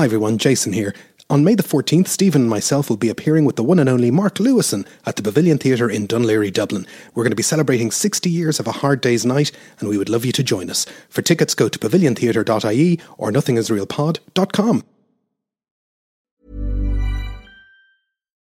Hi everyone, Jason here. On May the 14th, Stephen and myself will be appearing with the one and only Mark Lewisohn at the Pavilion Theatre in Laoghaire, Dublin. We're going to be celebrating 60 years of a hard day's night, and we would love you to join us. For tickets, go to paviliontheatre.ie or nothingisrealpod.com.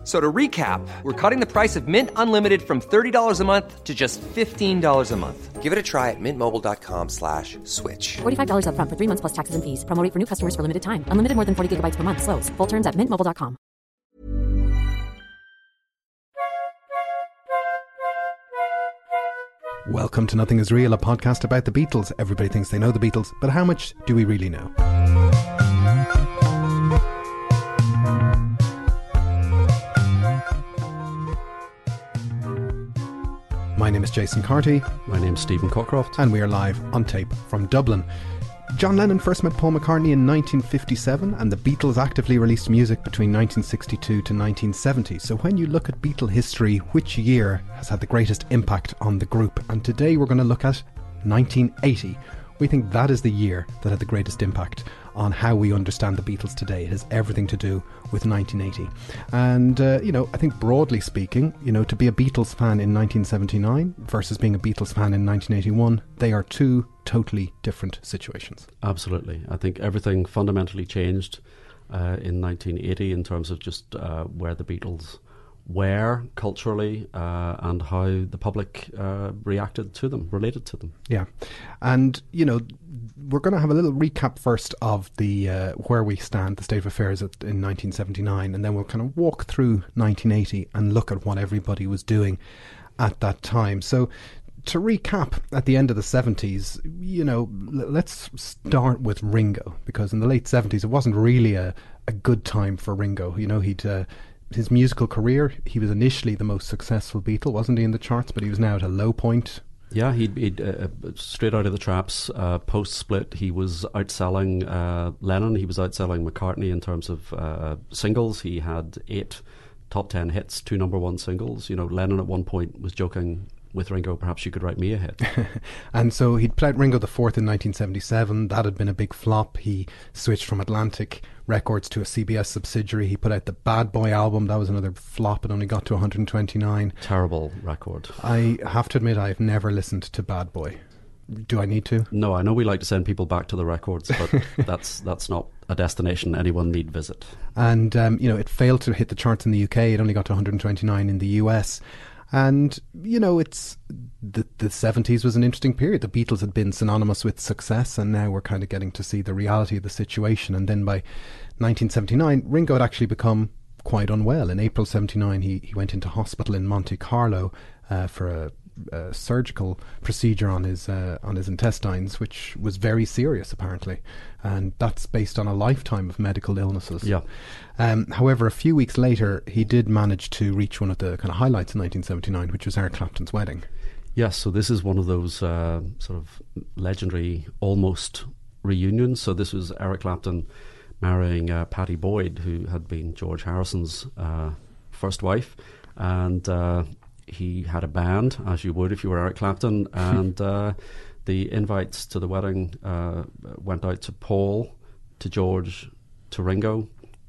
F- So to recap, we're cutting the price of Mint Unlimited from $30 a month to just $15 a month. Give it a try at mintmobile.com slash switch. $45 upfront for three months plus taxes and fees. Promo for new customers for limited time. Unlimited more than 40 gigabytes per month. Slows. Full terms at mintmobile.com. Welcome to Nothing Is Real, a podcast about the Beatles. Everybody thinks they know the Beatles, but how much do we really know? My name is Jason Carty, My name's Stephen Cockcroft. and we are live on tape from Dublin. John Lennon first met Paul McCartney in 1957, and the Beatles actively released music between 1962 to 1970. So, when you look at Beatle history, which year has had the greatest impact on the group? And today we're going to look at 1980. We think that is the year that had the greatest impact on how we understand the Beatles today. It has everything to do with 1980. And, uh, you know, I think broadly speaking, you know, to be a Beatles fan in 1979 versus being a Beatles fan in 1981, they are two totally different situations. Absolutely. I think everything fundamentally changed uh, in 1980 in terms of just uh, where the Beatles were culturally uh, and how the public uh, reacted to them, related to them. Yeah, and you know we're going to have a little recap first of the uh, where we stand, the state of affairs at, in 1979, and then we'll kind of walk through 1980 and look at what everybody was doing at that time. So. To recap, at the end of the 70s, you know, l- let's start with Ringo, because in the late 70s, it wasn't really a, a good time for Ringo. You know, he'd uh, his musical career, he was initially the most successful Beatle, wasn't he, in the charts? But he was now at a low point. Yeah, he'd, he'd uh, uh, straight out of the traps. Uh, Post split, he was outselling uh, Lennon. He was outselling McCartney in terms of uh, singles. He had eight top ten hits, two number one singles. You know, Lennon at one point was joking with Ringo, perhaps you could write me a hit. and so he'd played Ringo the Fourth in 1977. That had been a big flop. He switched from Atlantic Records to a CBS subsidiary. He put out the Bad Boy album. That was another flop. It only got to 129. Terrible record. I have to admit, I've never listened to Bad Boy. Do I need to? No, I know we like to send people back to the records, but that's that's not a destination anyone need visit. And um, you know, it failed to hit the charts in the UK. It only got to 129 in the US. And you know, it's the the seventies was an interesting period. The Beatles had been synonymous with success, and now we're kind of getting to see the reality of the situation. And then by 1979, Ringo had actually become quite unwell. In April '79, he he went into hospital in Monte Carlo uh, for a, a surgical procedure on his uh, on his intestines, which was very serious apparently, and that's based on a lifetime of medical illnesses. Yeah. Um, however, a few weeks later, he did manage to reach one of the kind of highlights in 1979, which was Eric Clapton's wedding. Yes, so this is one of those uh, sort of legendary almost reunions. So this was Eric Clapton marrying uh, Patty Boyd, who had been George Harrison's uh, first wife, and uh, he had a band, as you would if you were Eric Clapton, and uh, the invites to the wedding uh, went out to Paul, to George, to Ringo,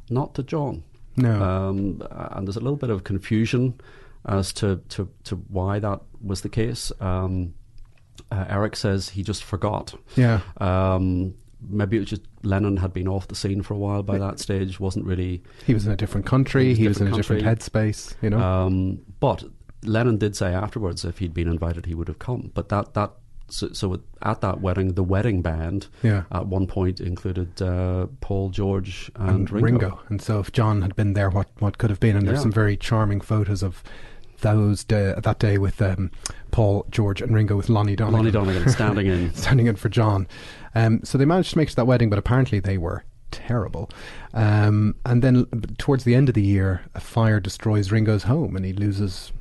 not to John. No. Um, and there's a little bit of confusion as to, to, to why that was the case. Um, uh, Eric says he just forgot. Yeah. Um, maybe it was just Lennon had been off the scene for a while by that stage, wasn't really. He was in a different country. was He was in a different different headspace. You know. Um, but Lennon did say afterwards if he'd been invited, he would have come. But that that so, so at that wedding, the wedding band Yeah. at one point included uh, Paul, George, and, and Ringo. Ringo. And so, if John had been there, what what could have been? And there's Yeah. some very charming photos of those day, that day with um, Paul, George, and Ringo with Lonnie Donegan. Lonnie Donegan standing in. standing in for John. Um, so they managed to make it to that wedding, but apparently they were terrible. Um, and then towards the end of the year, a fire destroys Ringo's home, and he loses.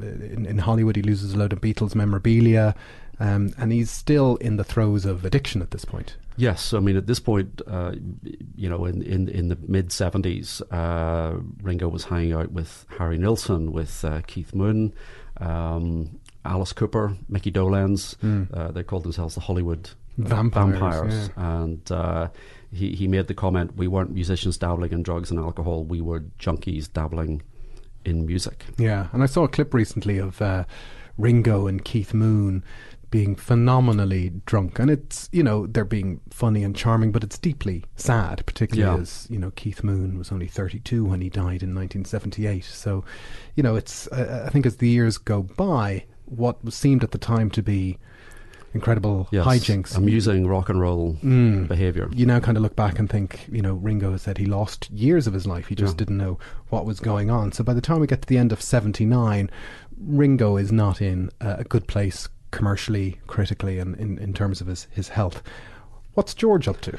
In, in Hollywood, he loses a load of Beatles memorabilia, um, and he's still in the throes of addiction at this point. Yes, I mean at this point, uh, you know, in in, in the mid seventies, uh, Ringo was hanging out with Harry Nilsson, with uh, Keith Moon, um, Alice Cooper, Mickey Dolenz. Uh, they called themselves the Hollywood Vampires, vampires. and uh, he he made the comment: we weren't musicians dabbling in drugs and alcohol; we were junkies dabbling in music. Yeah, and I saw a clip recently of uh, Ringo and Keith Moon being phenomenally drunk, and it's you know they're being funny and charming, but it's deeply sad, particularly Yeah. as you know Keith Moon was only 32 when he died in 1978. So, you know, it's uh, I think as the years go by, what seemed at the time to be incredible Yes, hijinks, amusing rock and roll Mm. behavior. you now kind of look back and think, you know, Ringo has said he lost years of his life. He just Yeah. didn't know what was going on. So by the time we get to the end of 79, Ringo is not in a good place commercially, critically, and in, in terms of his, his health. What's George up to?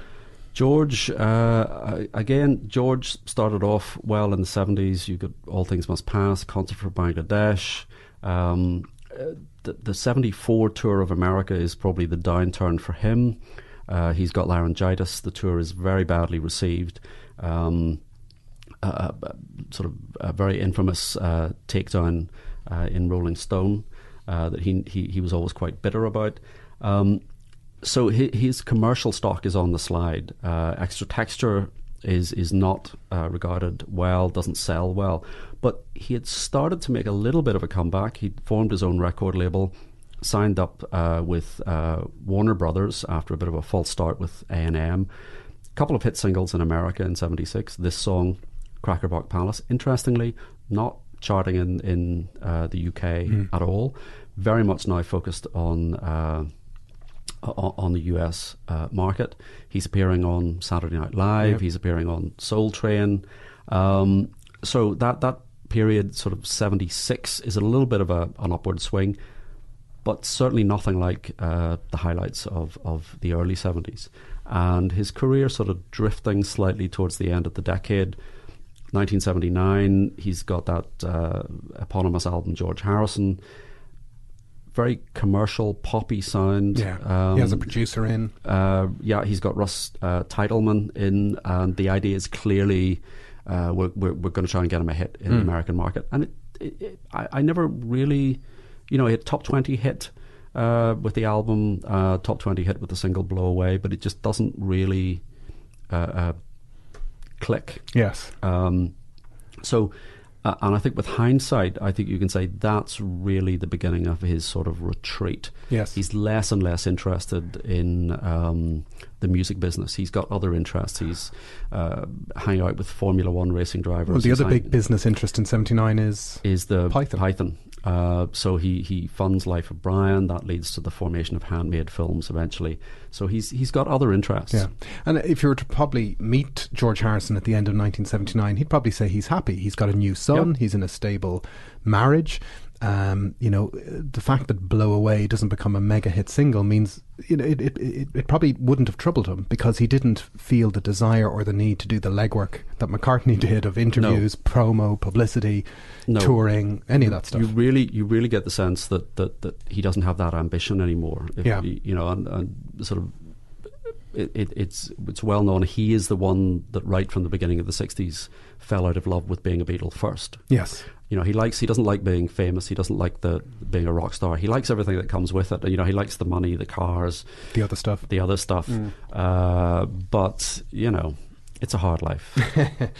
George, uh, again, George started off well in the 70s. You got All Things Must Pass, Concert for Bangladesh. Um, uh, the, the 74 tour of America is probably the downturn for him. Uh, he's got laryngitis. The tour is very badly received. Um, a sort of a very infamous uh, takedown uh, in Rolling Stone uh, that he, he he was always quite bitter about. Um, so his, his commercial stock is on the slide. Uh, extra texture is is not uh, regarded well, doesn't sell well. But he had started to make a little bit of a comeback. He formed his own record label, signed up uh, with uh, Warner Brothers after a bit of a false start with A and M. A couple of hit singles in America in '76. This song, Crackerbox Palace, interestingly, not charting in in uh, the UK at all. Very much now focused on. On the US uh, market. He's appearing on Saturday Night Live. Yep. He's appearing on Soul Train. Um, so that that period, sort of seventy six, is a little bit of a, an upward swing, but certainly nothing like uh, the highlights of of the early seventies. And his career sort of drifting slightly towards the end of the decade. 1979, he's got that uh, eponymous album, George Harrison. Very commercial, poppy sound. Yeah, he has a Um, producer in. uh, yeah, he's got Russ uh, Titelman in, and the idea is clearly uh, we're, we're, we're going to try and get him a hit in the American market. And it, it, it, I, I never really, you know, had top 20 hit uh, with the album, uh, top 20 hit with the single Blow Away, but it just doesn't really uh, uh, click. Yes. Um, so, uh, and I think with hindsight, I think you can say that's really the beginning of his sort of retreat. Yes. He's less and less interested in um, the music business. He's got other interests. He's uh, hanging out with Formula One racing drivers. Well, the other big business interest in 79 is. is the Python. Python. Uh, so he, he funds Life of Brian. That leads to the formation of handmade films eventually. So he's he's got other interests. Yeah. And if you were to probably meet George Harrison at the end of 1979, he'd probably say he's happy. He's got a new son, Yep. he's in a stable marriage. Um, you know, the fact that Blow Away doesn't become a mega hit single means you know, it, it, it, it probably wouldn't have troubled him because he didn't feel the desire or the need to do the legwork that McCartney did of interviews, promo, publicity, No. touring, any of that stuff. You really, you really get the sense that, that, that he doesn't have that ambition anymore. If, Yeah. you know, and, and sort of, it, it, it's it's well known he is the one that right from the beginning of the '60s fell out of love with being a Beatle first. yes. You know, he likes he doesn't like being famous. He doesn't like the being a rock star. He likes everything that comes with it. You know, he likes the money, the cars, The other stuff. the other stuff. Mm. Uh, but you know, it's a hard life.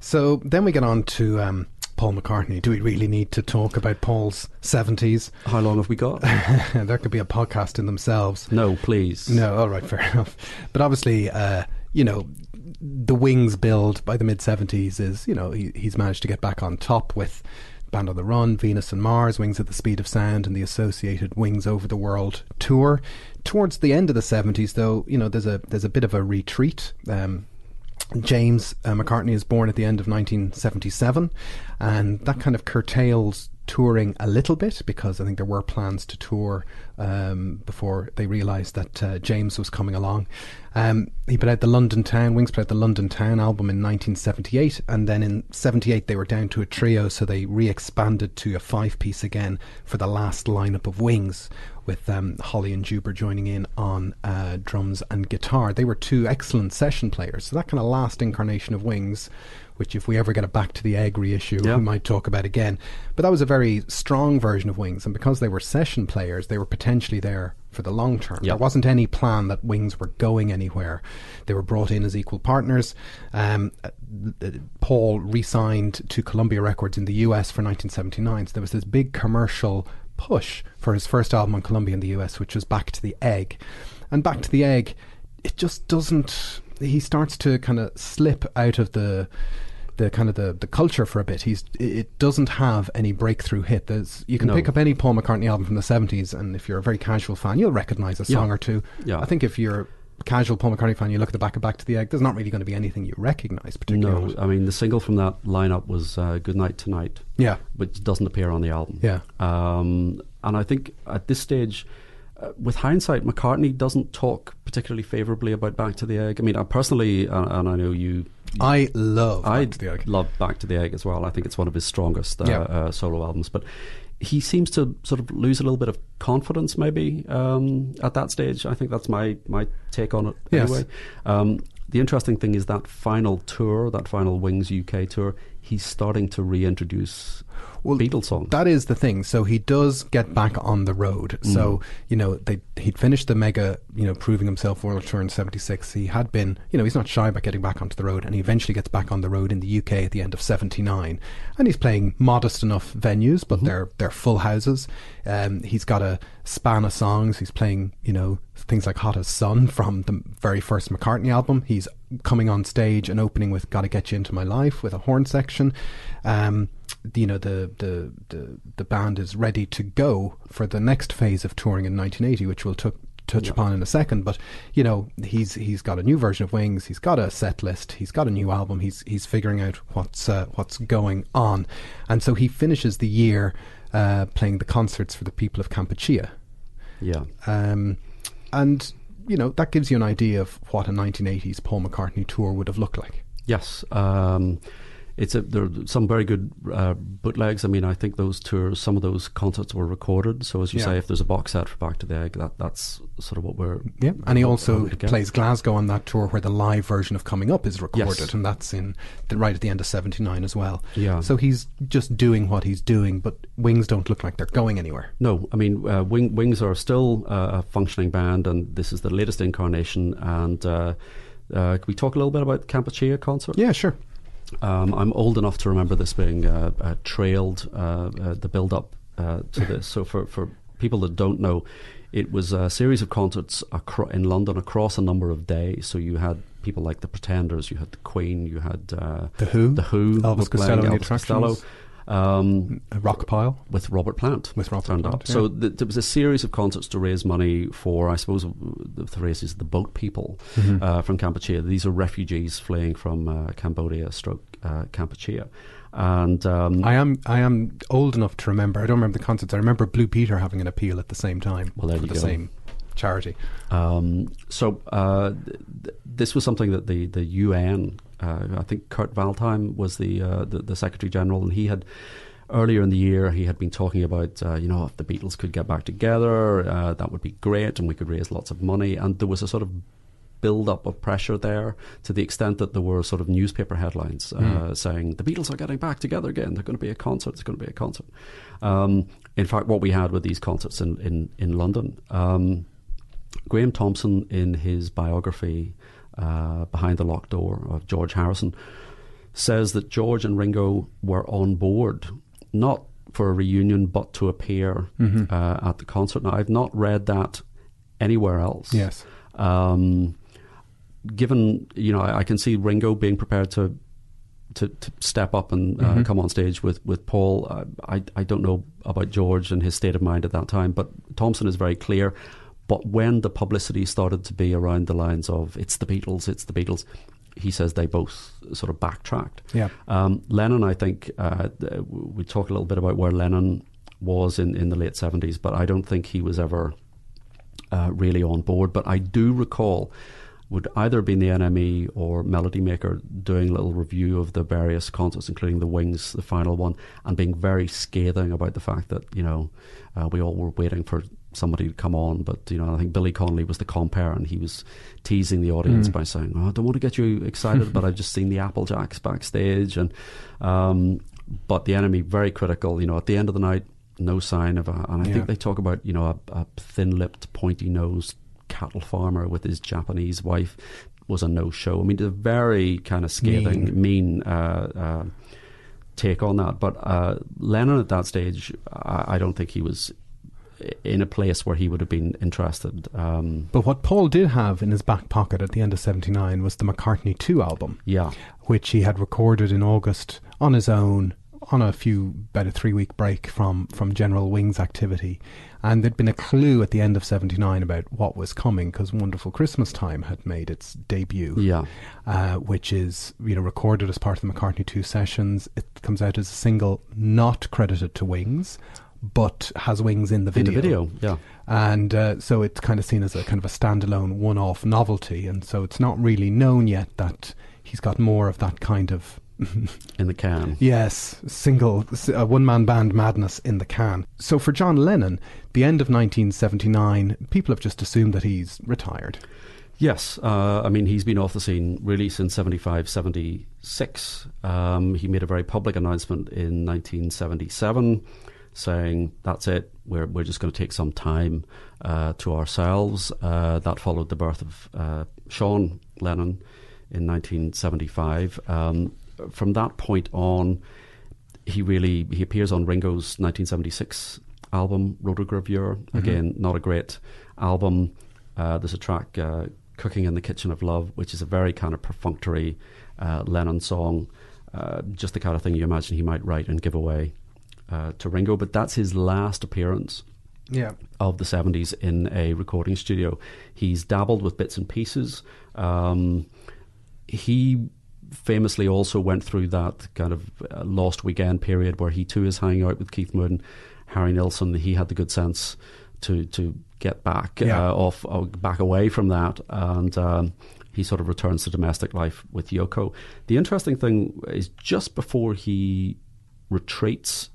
So then we get on to um, Paul McCartney. Do we really need to talk about Paul's 70s? How long have we got? there could be a podcast in themselves. No, please. No, all right, fair enough. But obviously, uh, you know, the Wings build by the mid 70s is, you know, he, he's managed to get back on top with Band on the Run, Venus and Mars, Wings at the Speed of Sound, and the associated Wings Over the World tour. Towards the end of the 70s, though, you know, there's a there's a bit of a retreat. Um, James uh, McCartney is born at the end of 1977, and that kind of curtails touring a little bit because I think there were plans to tour um, before they realised that uh, James was coming along. Um, he put out the London Town, Wings put out the London Town album in 1978, and then in 78 they were down to a trio, so they re expanded to a five piece again for the last lineup of Wings, with um, Holly and Juber joining in on uh, drums and guitar. They were two excellent session players, so that kind of last incarnation of Wings which if we ever get it back to the egg reissue, Yeah. we might talk about again. But that was a very strong version of Wings, and because they were session players, they were potentially there for the long term. There wasn't any plan that Wings were going anywhere. They were brought in as equal partners. Um, uh, Paul re-signed to Columbia Records in the US for 1979, so there was this big commercial push for his first album on Columbia in the US, which was Back to the Egg. And Back to the Egg, it just doesn't. He starts to kind of slip out of the the kind of the, the culture for a bit. He's it doesn't have any breakthrough hit. There's you can No. pick up any Paul McCartney album from the seventies, and if you're a very casual fan, you'll recognise a Yeah. song or two. Yeah. I think if you're a casual Paul McCartney fan, you look at the back of Back to the Egg. There's not really going to be anything you recognise particularly. No. I mean the single from that lineup was uh, "Good Night Tonight," Yeah. which doesn't appear on the album. Yeah. um, and I think at this stage, uh, with hindsight, McCartney doesn't talk particularly favourably about "Back to the Egg." I mean, I personally, uh, and I know you, I love I Back to the Egg. love "Back to the Egg" as well. I think it's one of his strongest uh, Yeah. uh, solo albums, but. He seems to sort of lose a little bit of confidence, maybe um, at that stage. I think that's my my take on it. Yes. Anyway, um, the interesting thing is that final tour, that final Wings UK tour, he's starting to reintroduce Well, Beatles songs. That is the thing. So he does get back on the road. Mm. So you know, they he'd finished the mega, you know, proving himself world tour in '76. He had been, you know, he's not shy about getting back onto the road, and he eventually gets back on the road in the UK at the end of '79, and he's playing modest enough venues, but Mm-hmm. they're they're full houses. Um, he's got a span of songs. He's playing, you know, things like "Hot as Sun" from the very first McCartney album. He's coming on stage and opening with "Gotta Get You Into My Life" with a horn section. Um, you know the, the the the band is ready to go for the next phase of touring in 1980, which we'll tou- touch upon in a second. But you know he's he's got a new version of Wings. He's got a set list. He's got a new album. He's he's figuring out what's uh, what's going on, and so he finishes the year uh, playing the concerts for the people of Kampuchea. yeah. Um, and you know that gives you an idea of what a 1980s Paul McCartney tour would have looked like. Yes. Um, it's a, there are some very good uh, bootlegs. I mean, I think those tours, some of those concerts were recorded. So, as you Yeah. say, if there's a box set for Back to the Egg, that that's sort of what we're. Yeah, and he also how we get. plays Glasgow on that tour, where the live version of Coming Up is recorded, Yes. and that's in the, right at the end of '79 as well. Yeah. So he's just doing what he's doing, but Wings don't look like they're going anywhere. No, I mean, uh, Wing, Wings are still uh, a functioning band, and this is the latest incarnation. And uh, uh, can we talk a little bit about Kampuchea concert? Yeah, sure. Um, I'm old enough to remember this being uh, uh, trailed, uh, uh, the build up uh, to this. So, for, for people that don't know, it was a series of concerts acro- in London across a number of days. So, you had people like the Pretenders, you had the Queen, you had uh, The Who, the Who, Elvis Costello playing, Elvis Costello. Um, A Rockpile. with Robert Plant. With Robert turned Plant, up. yeah. So th- there was a series of concerts to raise money for, I suppose, uh, the phrase is the boat people Mm-hmm. uh, from Kampuchea. These are refugees fleeing from uh, Cambodia, stroke uh, Kampuchea. And um, I am I am old enough to remember. I don't remember the concerts. I remember Blue Peter having an appeal at the same time Well, there for you the go. same charity. Um, so uh, th- this was something that the the UN, uh, I think Kurt Waldheim was the, uh, the the Secretary General, and he had earlier in the year he had been talking about uh, you know if the Beatles could get back together, uh, that would be great, and we could raise lots of money, and there was a sort of build up of pressure there to the extent that there were sort of newspaper headlines uh, saying the Beatles are getting back together again. They're going to be a concert. It's going to be a concert. Um, in fact, what we had with these concerts in in in London. Um, Graeme Thomson, in his biography uh, Behind the Locked Door of George Harrison, says that George and Ringo were on board, not for a reunion, but to appear uh, at the concert. Now, I've not read that anywhere else. Yes. Um, given, you know, I, I can see Ringo being prepared to. To, to step up and uh, come on stage with with Paul, uh, I I don't know about George and his state of mind at that time, but Thomson is very clear. But when the publicity started to be around the lines of "It's the Beatles, it's the Beatles," he says they both sort of backtracked. Yeah. Um, Lennon, I think, uh, we talk a little bit about where Lennon was in, in the late 70s, but I don't think he was ever uh, really on board. But I do recall would either have been the NME or Melody Maker doing a little review of the various concerts, including the Wings, the final one, and being very scathing about the fact that you know uh, we all were waiting for somebody to come on, but you know I think Billy Connolly was the compere, and he was teasing the audience by saying, "Oh, I don't want to get you excited, but I've just seen the Applejacks backstage," and um, but the NME very critical. You know, at the end of the night, no sign of a, and I Yeah. think they talk about you know a, a thin-lipped, pointy-nosed cattle farmer with his Japanese wife was a no-show. I mean, a very kind of scathing, mean, uh, uh, take on that. But uh, Lennon at that stage, I, I don't think he was in a place where he would have been interested. Um, But what Paul did have in his back pocket at the end of 79 was the McCartney 2 album, yeah, which he had recorded in August on his own on a few, about a three week break from, from General Wings activity. And there'd been a clue at the end of 79 about what was coming because Wonderful Christmas Time had made its debut. yeah, uh, which is you know recorded as part of the McCartney Two sessions. It comes out as a single, not credited to Wings, but has Wings in the video. in the video, yeah. and uh, so it's kind of seen as a kind of a standalone, one-off novelty, and so it's not really known yet that he's got more of that kind of in the can. Yes, single, uh, one man band madness in the can. So for John Lennon, the end of 1979, people have just assumed that he's retired. Yes, uh, I mean, he's been off the scene really since 75, 76. Um, he made a very public announcement in 1977 saying, that's it, we're, we're just going to take some time uh, to ourselves. Uh, that followed the birth of uh, Sean Lennon in 1975. Um, from that point on, he really he appears on Ringo's 1976 album Rotogravure. Again, not a great album. Uh, there's a track uh, "Cooking in the Kitchen of Love," which is a very kind of perfunctory uh, Lennon song, uh, just the kind of thing you imagine he might write and give away uh, to Ringo. But that's his last appearance Yeah. of the 70s in a recording studio. He's dabbled with bits and pieces. Um, he famously also went through that kind of uh, lost weekend period where he too is hanging out with Keith Moon, Harry Nilsson. He had the good sense to to get back Yeah. uh, off uh, back away from that and. Um, he sort of returns to domestic life with Yoko. The interesting thing is just before he retreats,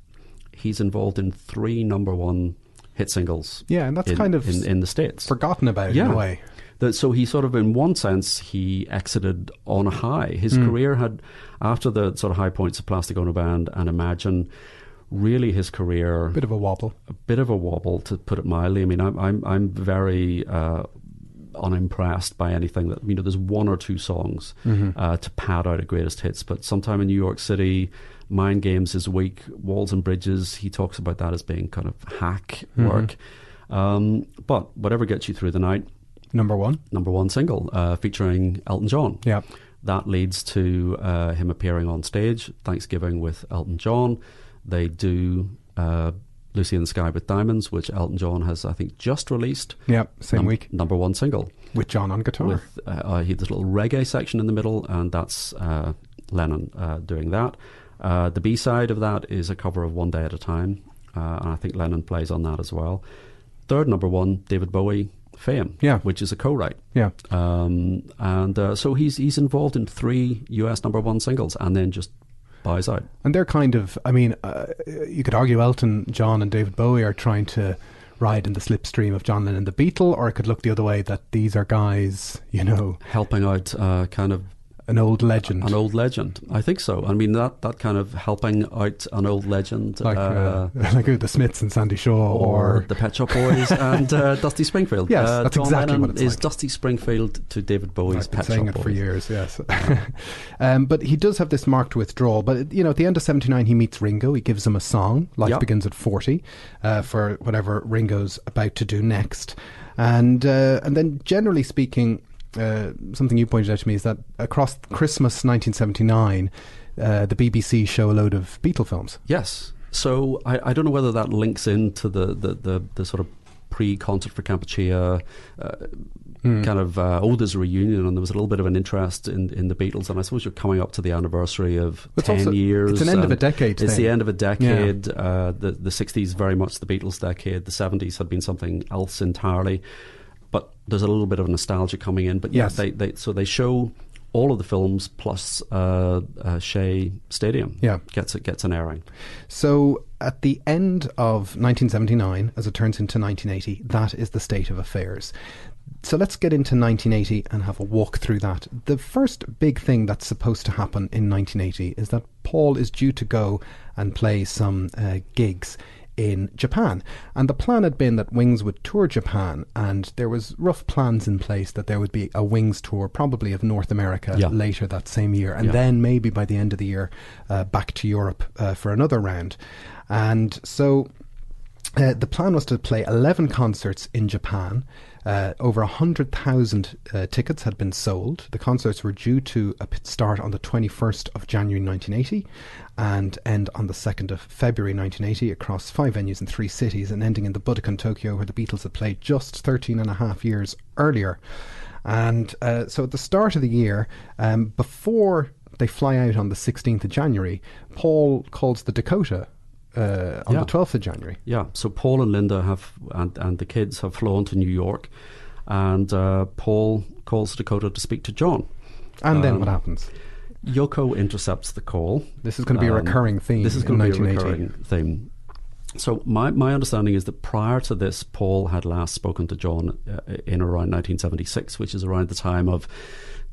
he's involved in three number one hit singles. Yeah, and that's in- kind of in, in the states. Forgotten about in a way. That, so he sort of, in one sense, he exited on a high. His Hmm. career had, after the sort of high points of Plastic Ono Band and Imagine, really his career Bit of a wobble. a bit of a wobble, to put it mildly. I mean, I'm I'm, I'm very uh, unimpressed by anything that you know. There's one or two songs uh, to pad out a greatest hits, but sometime in New York City, Mind Games is weak. Walls and Bridges, he talks about that as being kind of hack work. Um, but whatever gets you through the night, Number one. number one single uh, featuring Elton John. Yeah. That leads to uh, him appearing on stage, Thanksgiving with Elton John. They do uh, Lucy in the Sky with Diamonds, which Elton John has, I think, just released. Yeah. Same Num- week Number one single. with John on guitar. With uh, he has a little reggae section in the middle, and that's uh, Lennon uh, doing that. Uh, the B side of that is a cover of One Day at a Time, uh, and I think Lennon plays on that as well. Third number one, David Bowie, Fame, Yeah. which is a co-write. yeah. Um, and uh, so he's he's involved in three US number one singles, and then just buys out. And they're kind of, I mean, uh, you could argue Elton John and David Bowie are trying to ride in the slipstream of John Lennon and the Beatle, or it could look the other way that these are guys, you know, helping out uh, kind of an old legend. an old legend. I think so. I mean that that kind of helping out an old legend, like, uh, uh, like the Smiths and Sandie Shaw, or, or, the Pet Shop Boys and uh, Dusty Springfield. Yes, uh, that's John exactly Lennon what it's is like. Dusty Springfield to David Bowie's I've been Pet saying Shop it for years, yes. um, but he does have this marked withdrawal. But you know, at the end of '79, he meets Ringo. He gives him a song. Life Yep. begins at 40 uh, for whatever Ringo's about to do next. And uh, and then, generally speaking, uh, something you pointed out to me is that across Christmas 1979, uh, the BBC show a load of Beatle films. Yes. So I, I don't know whether that links into the, the, the, the sort of pre-concert for Kampuchea uh, kind of uh, oh, there's a reunion, and there was a little bit of an interest in in the Beatles. And I suppose you're coming up to the anniversary of It's ten also- years. it's an end of a decade It's thing. the end of a decade. Uh, the the '60s very much the Beatles decade. The '70s had been something else entirely. But there's a little bit of nostalgia coming in. But Yes. yes, they, they so they show all of the films plus uh, uh, Shea Stadium. Yeah. gets it gets an airing. So at the end of 1979, as it turns into 1980, that is the state of affairs. So let's get into 1980 and have a walk through that. The first big thing that's supposed to happen in 1980 is that Paul is due to go and play some uh, gigs in Japan. And the plan had been that Wings would tour Japan, and there was rough plans in place that there would be a Wings tour, probably of North America, Yeah. later that same year, and Yeah. then maybe by the end of the year, uh, back to Europe uh, for another round. And so uh, the plan was to play 11 concerts in Japan. Uh, over 100,000 uh, tickets had been sold. The concerts were due to uh, start on the 21st of January 1980 and end on the 2nd of February 1980 across five venues in three cities and ending in the Budokan Tokyo where the Beatles had played just 13 and a half years earlier. And uh, so at the start of the year, um, before they fly out on the 16th of January, Paul calls the Dakota uh, on Yeah. the 12th of January. Yeah, so Paul and Linda have, and, and the kids have flown to New York, and uh, Paul calls Dakota to speak to John. And then Um, what happens? Yoko intercepts the call. This is going to be a Um, recurring theme This is going to be a recurring theme. So my, my understanding is that prior to this, Paul had last spoken to John uh, in around 1976, which is around the time of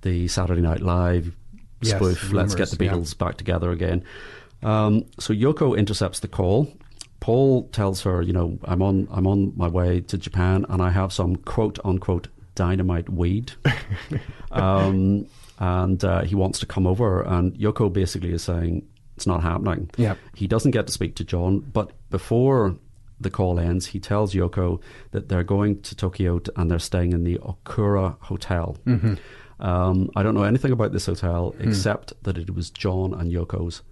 the Saturday Night Live Yes, spoof. Let's get the yeah. Beatles back together again. Um, so Yoko intercepts the call. Paul tells her, you know, I'm on I'm on my way to Japan, and I have some quote unquote dynamite weed. um, and uh, he wants to come over, and Yoko basically is saying it's not happening. Yeah. He doesn't get to speak to John, but before the call ends, he tells Yoko that they're going to Tokyo and they're staying in the Okura Hotel. Mm-hmm. Um, I don't know anything about this hotel Hmm. except that it was John and Yoko's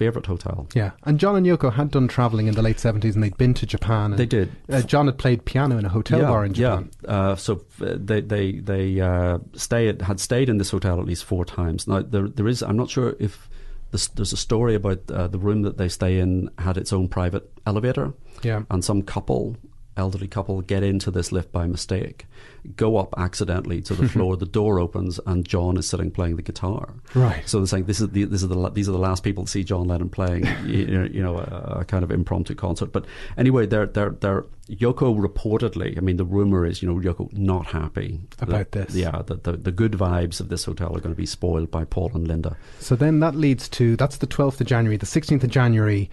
favorite hotel. Yeah, and John and Yoko had done traveling in the late seventies, and they'd been to Japan. And, They did. Uh, John had played piano in a hotel bar in Japan. Yeah, uh, so uh, they they they uh, stayed had stayed in this hotel at least four times. Now there there is I'm not sure if this, there's a story about uh, the room that they stay in had its own private elevator. Yeah. and some couple. Elderly couple get into this lift by mistake, go up accidentally to the floor. The door opens and John is sitting playing the guitar. Right. So they're saying this is the this is the these are the last people to see John Lennon playing, you know, you know a, a kind of impromptu concert. But anyway, they're they're they're Yoko reportedly. I mean, the rumor is you know Yoko not happy About that- this. Yeah, that the the good vibes of this hotel are going to be spoiled by Paul and Linda. So then that leads to that's the 12th of January. The 16th of January,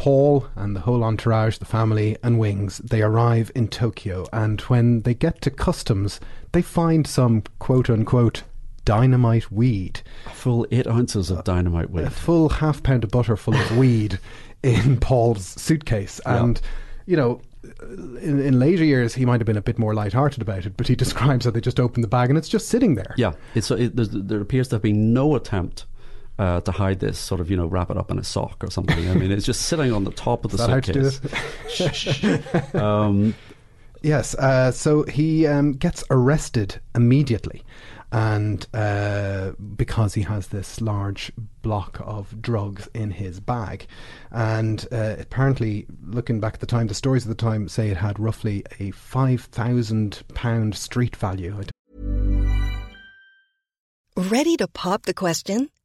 Paul and the whole entourage, the family and Wings, they arrive in Tokyo. And when they get to customs, they find some quote unquote dynamite weed, A full eight ounces of dynamite weed. a full half pound of butter full of weed in Paul's suitcase. Yeah. And, you know, in, in later years, he might have been a bit more light-hearted about it, but he describes how they just open the bag and it's just sitting there. Yeah, it's it, there appears to have been no attempt. Uh, to hide this, sort of, you know, wrap it up in a sock or something. I mean, it's just sitting on the top of the Is that how to do suitcase. it? Um, Yes, uh, so he um, gets arrested immediately, and uh, because he has this large block of drugs in his bag, and uh, apparently, looking back at the time, the stories of the time say it had roughly a five thousand pound street value. Ready to pop the question?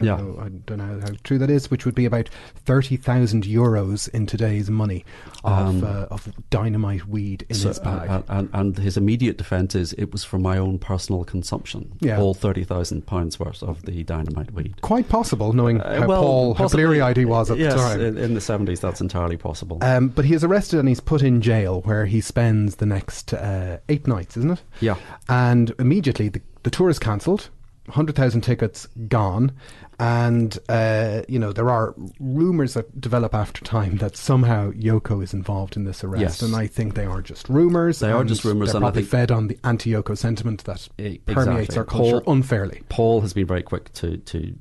Yeah. So I don't know how true that is, which would be about 30,000 euros in today's money of, Um, uh, of dynamite weed in So, his bag. uh, and, and his immediate defence is it was for my own personal consumption. Yeah. All thirty thousand pounds worth of the dynamite weed. Quite possible, knowing Uh, how well, Paul, how bleary eyed he was at yes, the time. In, in the seventies, that's entirely possible. Um, but he is arrested and he's put in jail where he spends the next uh, eight nights, isn't it? yeah. And immediately the, the tour is cancelled, 100,000 tickets gone. And, uh, you know, there are rumours that develop after time that somehow Yoko is involved in this arrest. Yes. And I think they are just rumours. They are just rumours, They're and I probably fed on the anti Yoko sentiment that E- permeates exactly. our culture Paul- unfairly. Paul has been very quick to to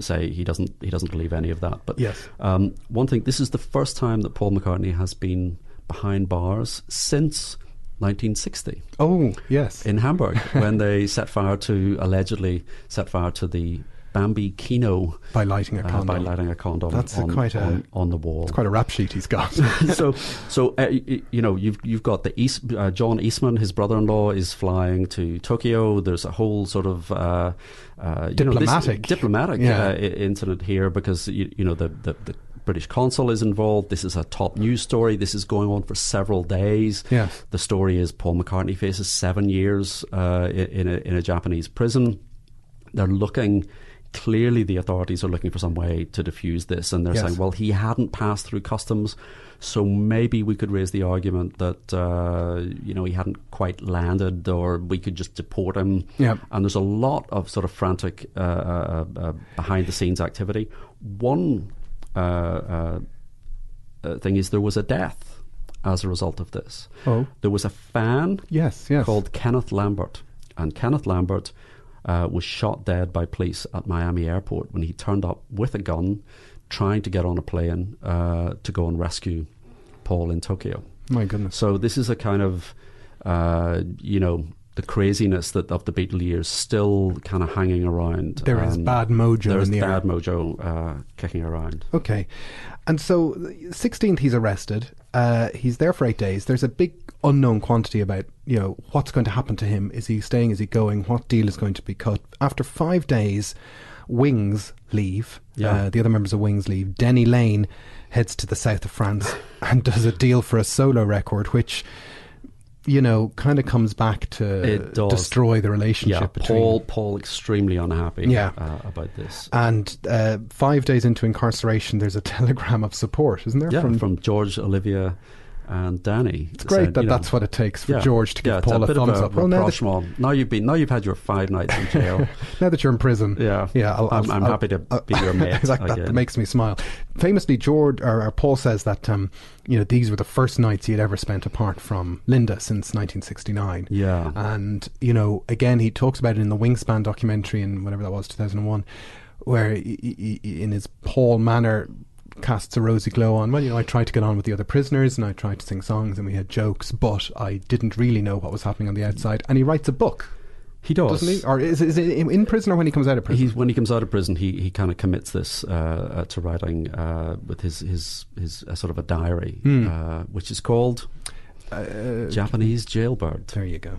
say he doesn't he doesn't believe any of that. But Yes. um, one thing, this is the first time that Paul McCartney has been behind bars since 1960 Oh, yes. in Hamburg when they set fire to allegedly set fire to the Bambi Kino by lighting a uh, by lighting a condom That's a on, quite a- on, on the wall. It's quite a rap sheet he's got. so, so uh, you know, you've you've got the East, uh, John Eastman, his brother-in-law, is flying to Tokyo. There's a whole sort of uh, uh, you know, this Diplomatic. diplomatic Yeah. uh, incident here because you, you know the, the the British consul is involved. This is a top news story. This is going on for several days. Yes. The story is Paul McCartney faces seven years uh, in a in a Japanese prison. They're looking. Clearly, the authorities are looking for some way to defuse this, and they're Yes. saying, "Well, he hadn't passed through customs, so maybe we could raise the argument that uh, you know he hadn't quite landed, or we could just deport him." Yeah. And there's a lot of sort of frantic uh, uh, uh, behind the scenes activity. One uh, uh, uh, thing is there was a death as a result of this. Oh. There was a fan yes, yes. called Kenneth Lambert, and Kenneth Lambert uh, was shot dead by police at Miami airport when he turned up with a gun, trying to get on a plane uh, to go and rescue Paul in Tokyo. My goodness. So this is a kind of, uh, you know, the craziness that of the Beatle years still kind of hanging around. There is bad mojo There is in the air. bad mojo uh, kicking around. Okay. And so, 16th, he's arrested. Uh, he's there for eight days. There's a big unknown quantity about, you know, what's going to happen to him. Is he staying? Is he going? What deal is going to be cut? After five days, Wings leave. Yeah. Uh, the other members of Wings leave. Denny Laine heads to the south of France and does a deal for a solo record, which, you know, kind of comes back to destroy the relationship Yeah, between Paul. Paul extremely unhappy. Yeah. Uh, about this. And uh, five days into incarceration, there's a telegram of support, isn't there? Yeah, from, George, Olivia, and Dhani. it's great that that's what it takes for George to give Paul a, bit thumbs a up. Well, now that, rapprochement. now you've been now you've had your five nights in jail. now that you're in prison, Yeah. yeah, I'll, I'm- I'll- I'm happy to I'll- be your mate that, that makes me smile. Famously, George or, or Paul says that um, you know these were the first nights he had ever spent apart from Linda since 1969. Yeah. and you know, again, he talks about it in the Wingspan documentary in whatever that was, 2001, where he, he, he- in his Paul manner casts a rosy glow on. Well, you know, I tried to get on with the other prisoners and I tried to sing songs and we had jokes, but I didn't really know what was happening on the outside. And he writes a book, he does, doesn't he? Or is, is it in prison or when he comes out of prison? He's, when he comes out of prison, he, he kind of commits this uh, uh, to writing uh, with his his his sort of a diary, uh, which is called Uh, Japanese Jailbird. there you go.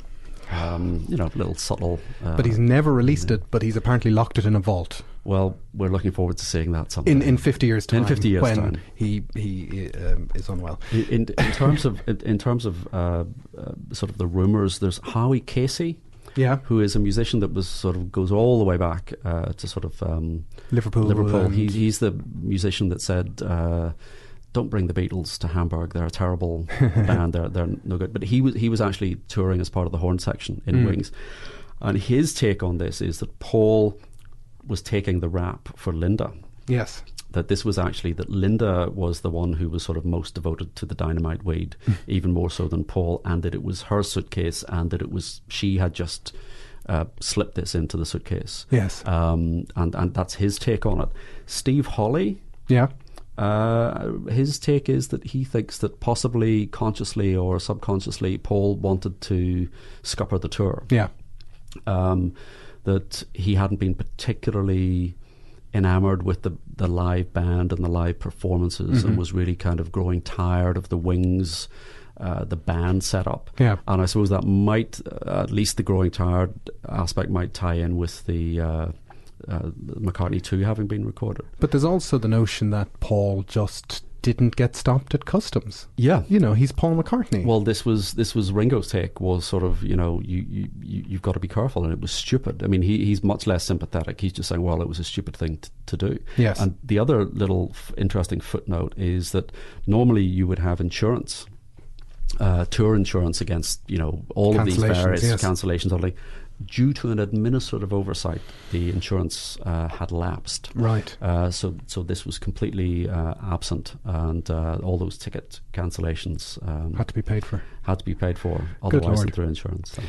Um, you know, a little subtle. Uh, But he's never released it. But he's apparently locked it in a vault well, we're looking forward to seeing that someday. in in fifty years' time. In 50 years' when time. he he um, is unwell. In, in, in terms of in, in terms of uh, uh, sort of the rumours, there's Howie Casey, Yeah, who is a musician that was sort of goes all the way back uh, to sort of um, Liverpool. Liverpool. and- He, he's the musician that said, uh, "Don't bring the Beatles to Hamburg. They're a terrible band. They're they're no good." But he was he was actually touring as part of the horn section in Mm. Wings, and his take on this is that Paul was taking the rap for Linda. yes. That this was actually that Linda was the one who was sort of most devoted to the dynamite weed, Hmm. even more so than Paul, and that it was her suitcase, and that it was she had just uh, slipped this into the suitcase. Yes. Um, and, and that's his take on it. Steve Holly, Yeah. uh, his take is that he thinks that possibly consciously or subconsciously Paul wanted to scupper the tour. Yeah. Um, that he hadn't been particularly enamored with the, the live band and the live performances Mm-hmm. and was really kind of growing tired of the Wings. Uh, the band setup, Yeah. and I suppose that might, uh, at least the growing tired aspect, might tie in with the uh, uh, McCartney two having been recorded. But there's also the notion that Paul just didn't get stopped at customs. Yeah, You know, he's Paul McCartney. Well, this was this was Ringo's take was sort of you know you, you you- you've got to be careful, and it was stupid. I mean, he he's much less sympathetic. He's just saying, well, it was a stupid thing t- to do. Yes. And the other little f- interesting footnote is that normally you would have insurance, uh, tour insurance against you know all of these various yes. cancellations. Only due to an administrative oversight, the insurance uh, had lapsed. right. Uh, so, so this was completely uh, absent, and uh, all those ticket cancellations um, Had to be paid for. had to be paid for, otherwise through insurance. So.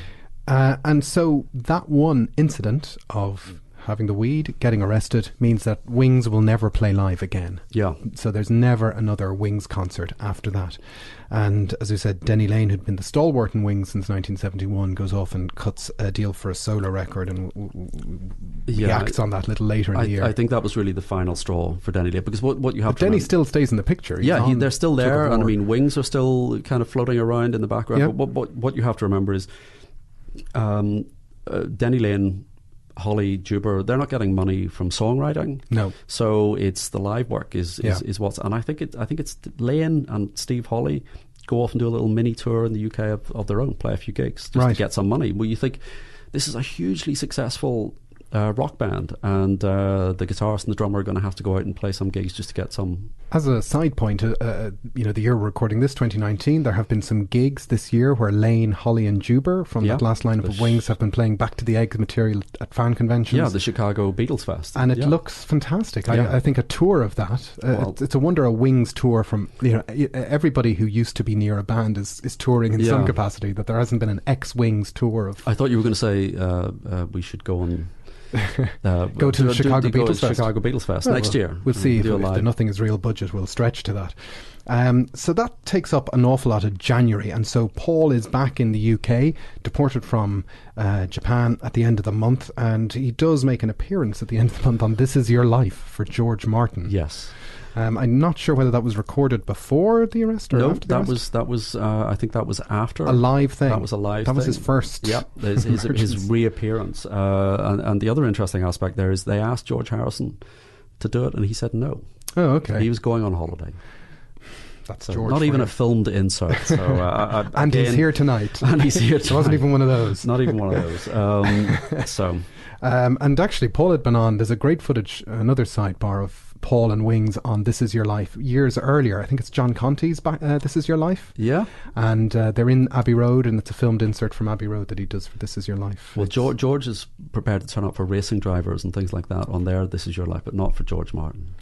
Uh, and so that one incident of having the weed, getting arrested, means that Wings will never play live again. Yeah, So there's never another Wings concert after that. And as I said, Denny Laine, who'd been the stalwart in Wings since 1971, goes off and cuts a deal for a solo record and w- w- Yeah, reacts on that a little later in the year. I, I think that was really the final straw for Denny Laine because what, what you have but to Denny remember- still stays in the picture. He's yeah, he, they're still there, and I mean, wings are still kind of floating around in the background. Yeah. But what, what, what you have to remember is, um, uh, Denny Laine, Holly Juber, they're not getting money from songwriting. No. So it's the live work is is, Yeah. is what's, and I think it, I think it's Laine and Steve Holly go off and do a little mini tour in the UK of, of their own, play a few gigs just Right. to get some money. Well, you think this is a hugely successful. Uh, rock band and uh, the guitarist and the drummer are going to have to go out and play some gigs just to get some As a side point, uh, uh, you know, the year we're recording this, 2019, there have been some gigs this year where Laine, Holly, and Juber from Yeah. that last lineup of Wings have been playing back to the eggs material at fan conventions. Yeah, the Chicago Beatles Fest. and it Yeah. looks fantastic. Yeah. I, I think a tour of that. Uh, Well- it's, it's a wonder a Wings tour from you know everybody who used to be near a band is, is touring in some capacity. That there hasn't been an ex Wings tour of. I thought you were going to say uh, uh, we should go and uh, Go to do- the do- Chicago do go Beatles Fest. Chicago Beatles Fest Well, next we'll- year. We'll see if, if the. Nothing is Real budget will stretch to that. Um, so that takes up an awful lot of January, and so Paul is back in the UK, deported from uh, Japan at the end of the month, and he does make an appearance at the end of the month on "This Is Your Life" for George Martin. Yes. Um, I'm not sure whether that was recorded before the arrest or No, after the that arrest. was that was. Uh, I think that was after a live thing. That was a live. Thing. That was his first. Yeah, his, his, his reappearance. Uh, and, and the other interesting aspect there is they asked George Harrison to do it, and he said no. Oh, okay. He was going on holiday. That's So George. not even you. a filmed insert. So uh, I- And he's here tonight. And he's here. It wasn't even one of those. Not even one of those. Um, so Um, and actually, Paul had been on. There's a great footage, another sidebar of Paul and Wings on "This Is Your Life" years earlier. I think it's John Conteh's ba- uh, "This Is Your Life," yeah. and uh, they're in Abbey Road, and it's a filmed insert from Abbey Road that he does for "This Is Your Life." Well, George, George is prepared to turn up for racing drivers and things like that on there. This is your life, but not for George Martin.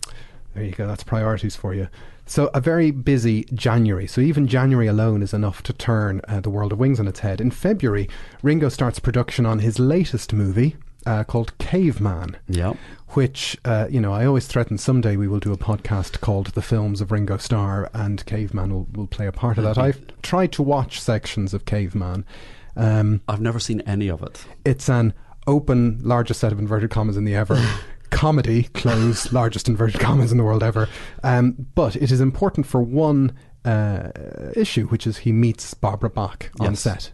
There you go. That's priorities for you. So a very busy January. So even January alone is enough to turn uh, the world of Wings on its head. In February, Ringo starts production on his latest movie uh, called Caveman. Yeah. which uh, you know I always threaten someday we will do a podcast called The Films of Ringo Starr and Caveman will, will play a part of that. I've tried to watch sections of Caveman. Um, I've never seen any of it. it's an open, largest set of inverted commas in the ever. Comedy, close, largest inverted commas in the world ever. Um, but it is important for one uh, issue, which is he meets Barbara Bach on Yes. set.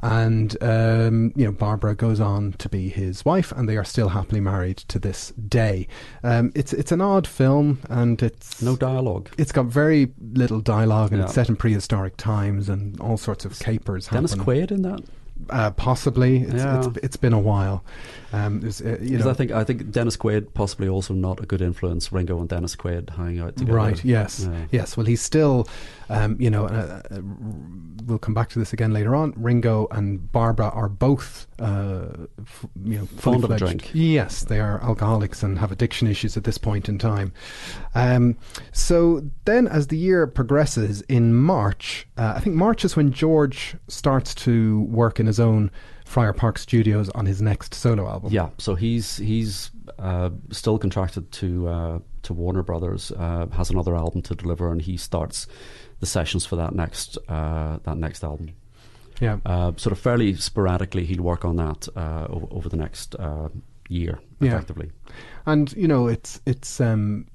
And, um, you know, Barbara goes on to be his wife, and they are still happily married to this day. Um, it's, it's an odd film, and it's. No dialogue. It's got very little dialogue, and it's set in prehistoric times, and all sorts of capers Dennis happen. Quaid in that? Uh, possibly, it's, Yeah. it's it's been a while. Um, uh, you Because know, I think I think Dennis Quaid possibly also not a good influence. Ringo and Dennis Quaid hanging out together. right? Yes, Yeah. yes. Well, he's still, um, you know, uh, uh, we'll come back to this again later on. Ringo and Barbara are both, uh, f- you know, Fond of a drink. Yes, they are alcoholics and have addiction issues at this point in time. Um, so then, as the year progresses, in March, uh, I think March is when George starts to work in his own Friar Park Studios on his next solo album. Yeah, so he's he's uh, still contracted to uh, to Warner Brothers. Uh, has another album to deliver, and he starts the sessions for that next uh, that next album. yeah. Uh, sort of fairly sporadically, he'll work on that uh, over the next uh, year, Yeah. effectively. And you know, it's it's um,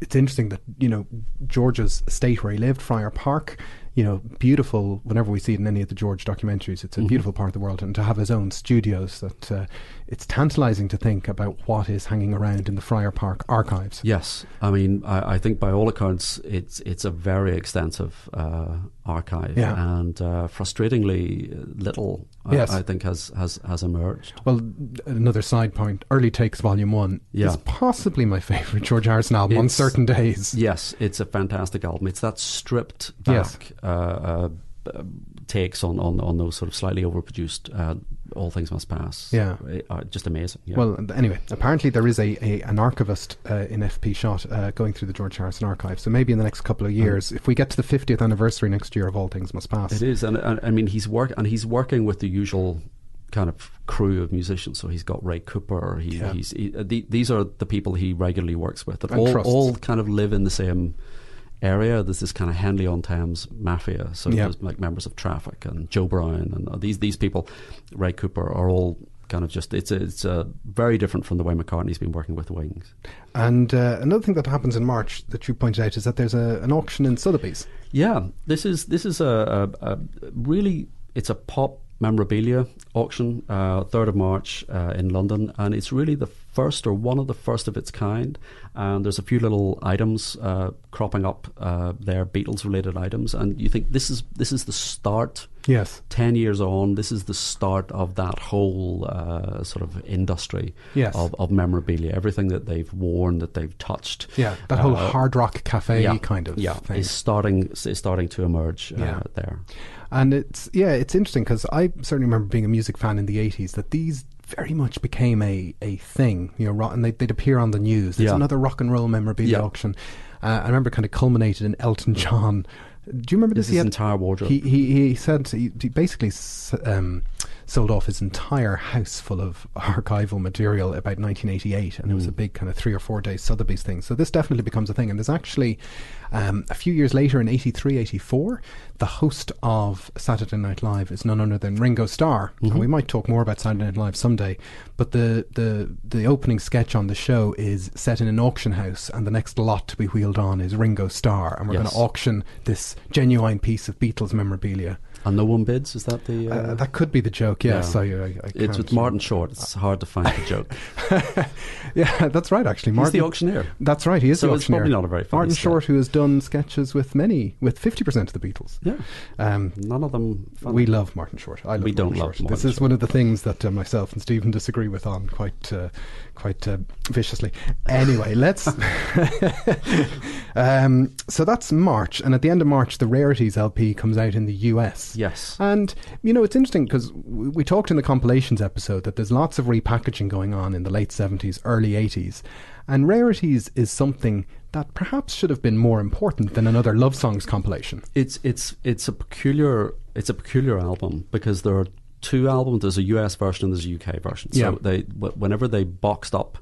it's interesting that you know George's estate where he lived, Friar Park. You know, beautiful. Whenever we see it in any of the George documentaries, it's a Mm-hmm. beautiful part of the world, and to have his own studios, that uh, it's tantalising to think about what is hanging around in the Friar Park archives. Yes, I mean, I, I think by all accounts, it's it's a very extensive uh, archive, Yeah. and uh, frustratingly little, Yes. I, I think, has, has has emerged. Well, another side point: Early Takes Volume One Yeah. is possibly my favourite George Harrison album on certain days. Yes, it's a fantastic album. It's that stripped back uh, uh, uh, takes on, on, on those sort of slightly overproduced uh, All Things Must Pass. Yeah. Uh, just amazing. Yeah. Well, anyway, apparently there is a, a an archivist uh, in FPSHOT uh, going through the George Harrison archive. So maybe in the next couple of years, if we get to the 50th anniversary next year of All Things Must Pass, It is, and, and I mean, he's work and he's working with the usual kind of crew of musicians. So he's got Ray Cooper. He, Yeah. he's he, the, these are the people he regularly works with that And all trusts. all kind of live in the same area. There's this kind of Henley on Thames mafia. So Yeah. there's like members of Traffic and Joe Brown and uh, these these people. Ray Cooper are all. Kind of just it's a, it's a very different from the way McCartney's been working with the Wings. And uh, another thing that happens in March that you pointed out is that there's a, an auction in Sotheby's. Yeah, this is this is a, a, a really it's a pop memorabilia auction, uh, third of March uh, in London, and it's really the first or one of the first of its kind. And there's a few little items uh, cropping up uh, there, Beatles related items, and you think this is this is the start. Yes. 10 years on, this is the start of that whole uh, sort of industry Yes. of, of memorabilia. Everything that they've worn, that they've touched. Yeah, that whole uh, hard rock cafe yeah, kind of yeah, thing. is starting is starting to emerge uh, Yeah. there. And it's yeah, it's interesting because I certainly remember being a music fan in the '80s that these very much became a, a thing. You know, rock, and they'd, they'd appear on the news. There's Yeah. another rock and roll memorabilia Yeah. auction. Uh, I remember kind of culminated in Elton John. Do you remember this? His He had- entire wardrobe. He he, he said he, he basically um, sold off his entire house full of archival material about 1988, and it Hmm. was a big kind of three or four day Sotheby's thing. So this definitely becomes a thing. And there's actually um, a few years later in 83, 84, the host of Saturday Night Live is none other than Ringo Starr. Mm-hmm. And we might talk more about Saturday Night Live someday. But the, the the opening sketch on the show is set in an auction house, and the next lot to be wheeled on is Ringo Starr, and we're going to auction this genuine piece of Beatles memorabilia. And no one bids. Is that the? Uh, Uh, that could be the joke, yes. yeah. I, I, I it's with Martin Short. It's hard to find the joke. yeah, that's right. Actually, He's Martin, the auctioneer. That's right. He is So the it's auctioneer. probably not a very funny Martin sketch. Short, who has done sketches with many, with fifty percent of the Beatles. Yeah, Um, none of them. Funny. we love Martin Short. I love We don't Martin love Short. Martin This is one of the things that uh, myself and Stephen disagree with on quite, uh, quite uh, viciously. Anyway, let's. um, so that's March, and at the end of March, the Rarities LP comes out in the US. Yes. And, you know, it's interesting because we talked in the compilations episode that there's lots of repackaging going on in the late 70s, early 80s. And Rarities is something that perhaps should have been more important than another Love Songs compilation. It's it's it's a peculiar it's a peculiar album because there are two albums. There's a US version and there's a UK version. So Yeah. they whenever they boxed up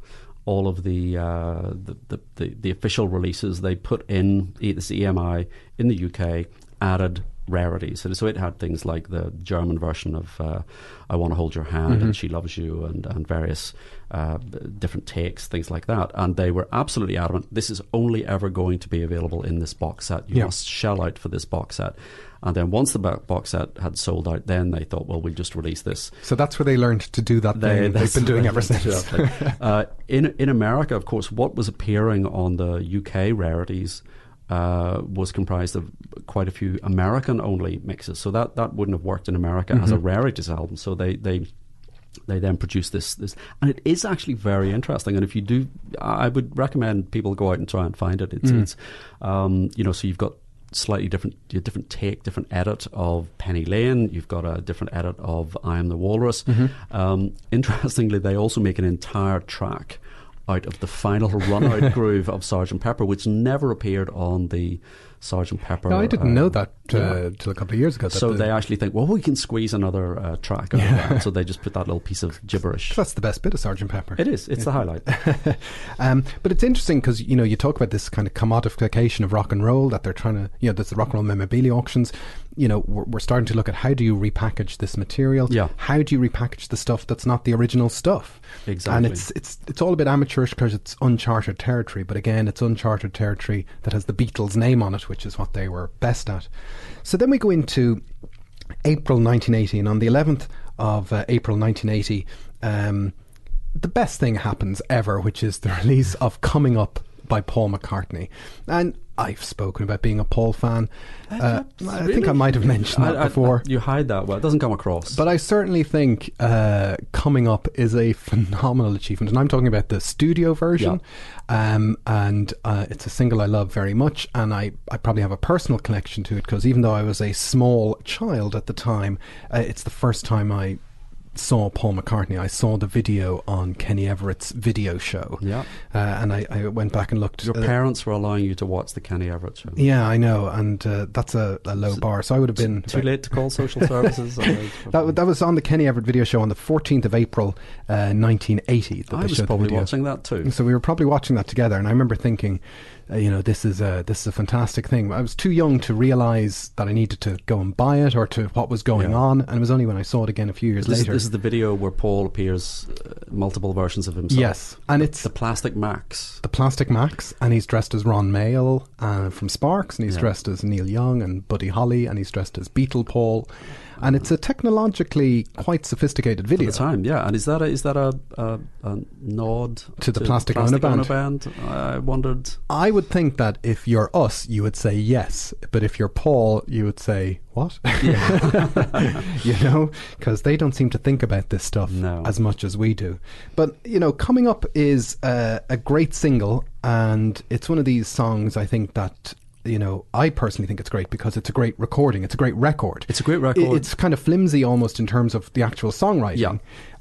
all of the, uh, the, the, the the official releases, they put in this EMI in the UK added rarities. So, so it had things like the German version of uh, "I Want to Hold Your Hand" Mm-hmm. and "She Loves You" and and various uh, different takes, things like that. And they were absolutely adamant: this is only ever going to be available in this box set. You Yeah. must shell out for this box set. And then once the box set had sold out, then they thought, well, we'll just release this. So that's where they learned to do that thing they've been doing ever they since. uh, in in America, of course, what was appearing on the UK rarities uh, was comprised of quite a few American-only mixes. So that, that wouldn't have worked in America as a rarities album. So they they they then produced this this, and it is actually very interesting. And if you do, I would recommend people go out and try and find it. It's, it's um, you know, so you've got slightly different different take, different edit of Penny Lane. You've got a different edit of I Am the Walrus. Um, interestingly, they also make an entire track out of the final run out groove of Sergeant Pepper, which never appeared on the Sergeant Pepper. No, I didn't uh, know that uh, yeah. till a couple of years ago. So the- they actually think, well, we can squeeze another uh, track out of that. So they just put that little piece of gibberish. that's the best bit of Sergeant Pepper. It is. It's the highlight. um, but it's interesting because you know you talk about this kind of commodification of rock and roll that they're trying to you know there's the rock and roll memorabilia auctions. You know we're, we're starting to look at how do you repackage this material? Yeah. How do you repackage the stuff that's not the original stuff? Exactly. And it's it's it's all a bit amateurish because it's uncharted territory. But again, it's uncharted territory that has the Beatles' name on it, which is what they were best at. So then we go into April 1980, and on the 11th of uh, April 1980, um, the best thing happens ever, which is the release of Coming Up by Paul McCartney. And I've spoken about being a Paul fan. Uh, I think I might have mentioned that I- I- before. you hide that well. It doesn't come across. But I certainly think uh, Coming Up is a phenomenal achievement. And I'm talking about the studio version. Um, and uh, it's a single I love very much. And I, I probably have a personal connection to it because even though I was a small child at the time, uh, it's the first time I saw Paul McCartney. I saw the video on Kenny Everett's video show. Yeah. Uh, and I, I went back and looked. Your uh, parents were allowing you to watch the Kenny Everett show. yeah, I know. And uh, that's a, a low bar. So I would have been. Too late to call social services. That, that was on the Kenny Everett video show on the 14th of April, uh, 1980. that I was probably watching that too. So we were probably watching that together, and I remember thinking, uh, you know, this is a this is a fantastic thing. I was too young to realize that I needed to go and buy it or to what was going Yeah. on, and it was only when I saw it again a few years This, later. this is the video where Paul appears uh, multiple versions of himself. yes, and it's The Plastic Macs. the Plastic Macs, and he's dressed as Ron Mael uh, from Sparks, and he's Yeah. dressed as Neil Young and Buddy Holly, and he's dressed as Beatle Paul, and it's a technologically quite sophisticated At video. the time, yeah, and is that a, is that a, a, a nod To the Plastic Ono Band? Band? I wondered. I would think that if you're us, you would say yes, but if you're Paul, you would say what? you know, because they don't seem to think about this stuff No. as much as we do. But you know, coming up is uh, a great single, and it's one of these songs I think that. You know, I personally think it's great because it's a great recording. It's a great record. It's a great record. It's kind of flimsy almost in terms of the actual songwriting. Yeah.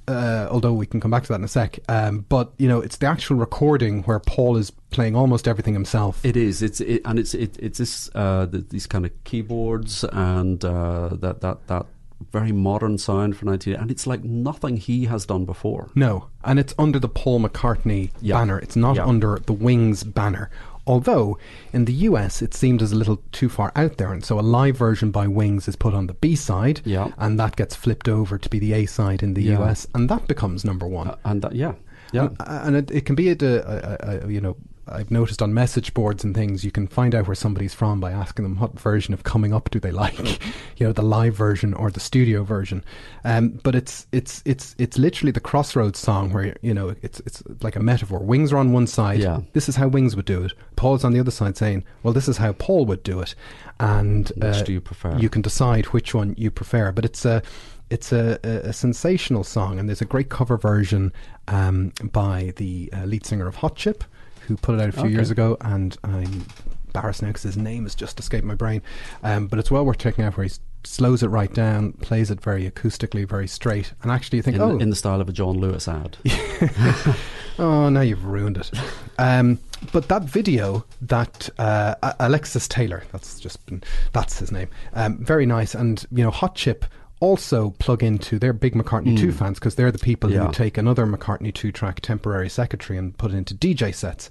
Uh, although we can come back to that in a sec. Um, but you know, it's the actual recording where Paul is playing almost everything himself. It is. It's it, and it's it, it's this uh, the, these kind of keyboards and uh, that that that very modern sound for 19 and it's like nothing he has done before. No, and it's under the Paul McCartney Yeah. banner. It's not Yeah. under the Wings banner. Although in the US it seemed as a little too far out there, and so a live version by Wings is put on the B side, Yeah. and that gets flipped over to be the A side in the Yeah. US, and that becomes number one. Uh, and that, yeah, yeah. And, and it, it can be at a, a, a, you know, I've noticed on message boards and things, you can find out where somebody's from by asking them what version of Coming Up do they like, you know, the live version or the studio version. Um, but it's it's it's it's literally the crossroads song where you know it's it's like a metaphor. Wings are on one side. Yeah. This is how Wings would do it. Paul's on the other side saying, "Well, this is how Paul would do it," and Which uh, do you prefer? You can decide which one you prefer. But it's a it's a, a, a sensational song, and there's a great cover version um, by the uh, lead singer of Hot Chip, who put it out a few Okay. years ago, and I'm embarrassed now because his name has just escaped my brain. Um, but it's well worth checking out where he slows it right down, plays it very acoustically, very straight, and actually you think, in, oh, in the style of a John Lewis ad. Oh, now you've ruined it. Um, but that video that uh, Alexis Taylor, that's just been, that's his name, um, very nice. And, you know, Hot Chip also plug into, they're big McCartney 2 fans because they're the people Hmm. Yeah. who take another McCartney 2 track, Temporary Secretary, and put it into DJ sets.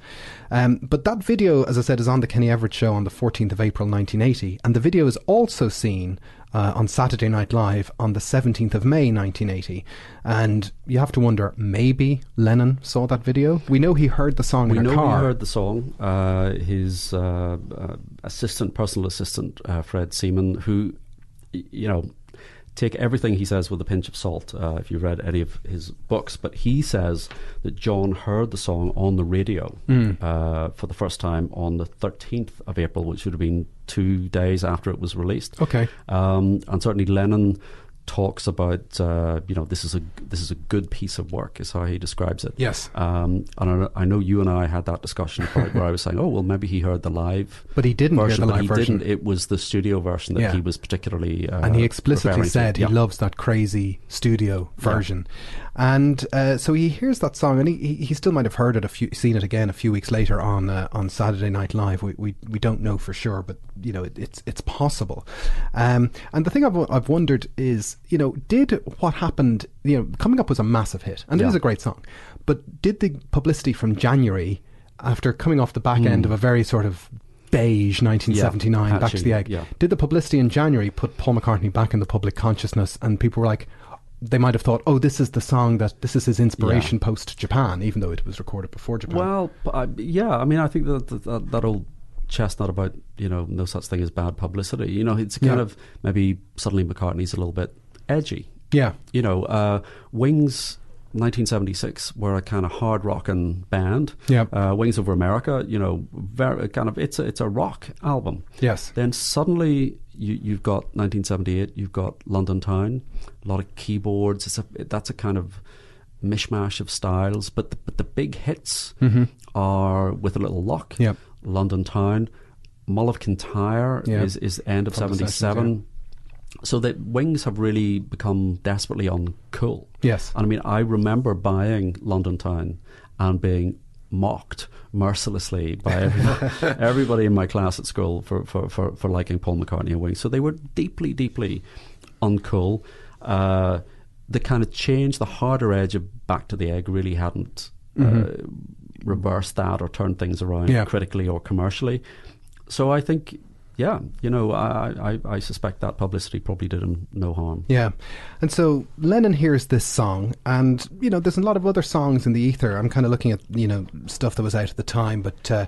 Um, but that video, as I said, is on the Kenny Everett show on the 14th of April 1980. And the video is also seen uh, on Saturday Night Live on the 17th of May 1980. And you have to wonder, maybe Lennon saw that video? We know he heard the song we know car. he heard the song. Uh, his uh, uh, assistant, personal assistant, uh, Fred Seaman, who, you know, take everything he says with a pinch of salt. Uh, if you've read any of his books, but he says that John heard the song on the radio Hmm. uh, for the first time on the 13th of April, which would have been two days after it was released. Okay. Um, and certainly Lennon talks about uh, you know this is a this is a good piece of work is how he describes it. Yes. Um, and I, I know you and I had that discussion about where I was saying, oh well, maybe he heard the live, But he didn't hear the but live he version. didn't. It was the studio version that Yeah. he was particularly. Uh, and he explicitly said he Yeah. loves that crazy studio version, and uh, so he hears that song, and he, he he still might have heard it a few, seen it again a few weeks later on uh, on Saturday Night Live. We, we we don't know for sure, but you know it, it's it's possible. Um, and the thing I've I've wondered is, you know, did what happened? You know, coming up was a massive hit, and it Yeah. is a great song, but did the publicity from January after coming off the back end hmm. of a very sort of beige 1979 back to the egg yeah. did the publicity in January put Paul McCartney back in the public consciousness and people were like they might have thought oh this is the song that this is his inspiration post Japan even though it was recorded before Japan Well, yeah, I mean, I think that, that, that that old chestnut about you know no such thing as bad publicity. You know, it's kind Yeah. of maybe suddenly McCartney's a little bit edgy. yeah You know, uh, Wings. 1976 were a kind of hard rocking band. Yep. Uh, Wings Over America, you know, very kind of it's a it's a rock album. yes Then suddenly you, you've got 1978. You've got London Town, a lot of keyboards. It's a that's a kind of mishmash of styles. But the, but the big hits are with a little luck. Yep. London Town, Mull of Kintyre Yeah. is is end of From the sessions, '77. So the Wings have really become desperately uncool. Yes. And I mean, I remember buying London Town and being mocked mercilessly by everybody, everybody in my class at school for, for, for, for liking Paul McCartney and Wings. So they were deeply, deeply uncool. Uh, the kind of change, the harder edge of Back to the Egg really hadn't uh, reversed that or turned things around Mm-hmm. Yeah. critically or commercially. So I think, yeah, you know, I, I, I suspect that publicity probably did him no harm. Yeah. And so Lennon hears this song, and, you know, there's a lot of other songs in the ether. I'm kind of looking at, you know, stuff that was out at the time, but, uh,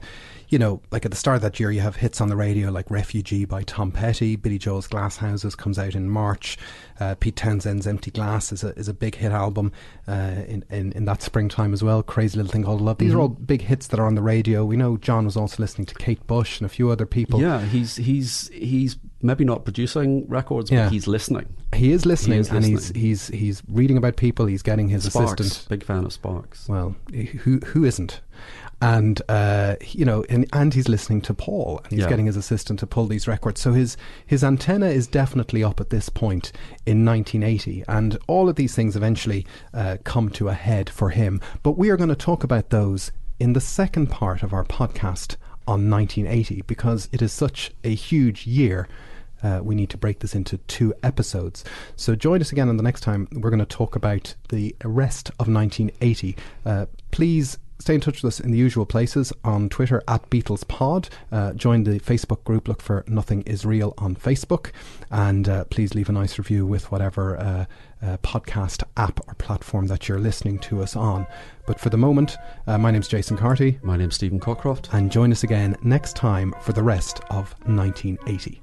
you know, like at the start of that year, you have hits on the radio like Refugee by Tom Petty, Billy Joel's Glass Houses comes out in March, uh, Pete Townshend's Empty Glass is a, is a big hit album uh, in, in, in that springtime as well, Crazy Little Thing Called Love. These are all big hits that are on the radio. We know John was also listening to Kate Bush and a few other people. Yeah, he's he's he's maybe not producing records, Yeah. but he's listening. He is listening, He is and he's he's he's reading about people. He's getting his Sparks, assistant. big fan of Sparks. Well, who who isn't? And uh, you know, and, and he's listening to Paul, and he's Yeah. getting his assistant to pull these records. So his his antenna is definitely up at this point in 1980, and all of these things eventually uh, come to a head for him. But we are going to talk about those in the second part of our podcast on 1980 because it is such a huge year uh, we need to break this into two episodes. So join us again on the next time. We're going to talk about the rest of 1980. Uh, please stay in touch with us in the usual places on Twitter at BeatlesPod. Uh, join the Facebook group. Look for Nothing Is Real on Facebook, and uh, please leave a nice review with whatever uh, uh, podcast app or platform that you're listening to us on. But for the moment, uh, my name's Jason Carty. My name's Stephen Cockcroft. And join us again next time for the rest of 1980.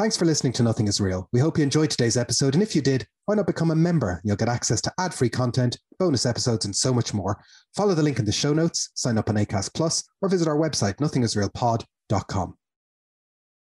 Thanks for listening to Nothing Is Real. We hope you enjoyed today's episode, and if you did, why not become a member? You'll get access to ad-free content, bonus episodes, and so much more. Follow the link in the show notes, sign up on Acast Plus, or visit our website, nothingisrealpod.com.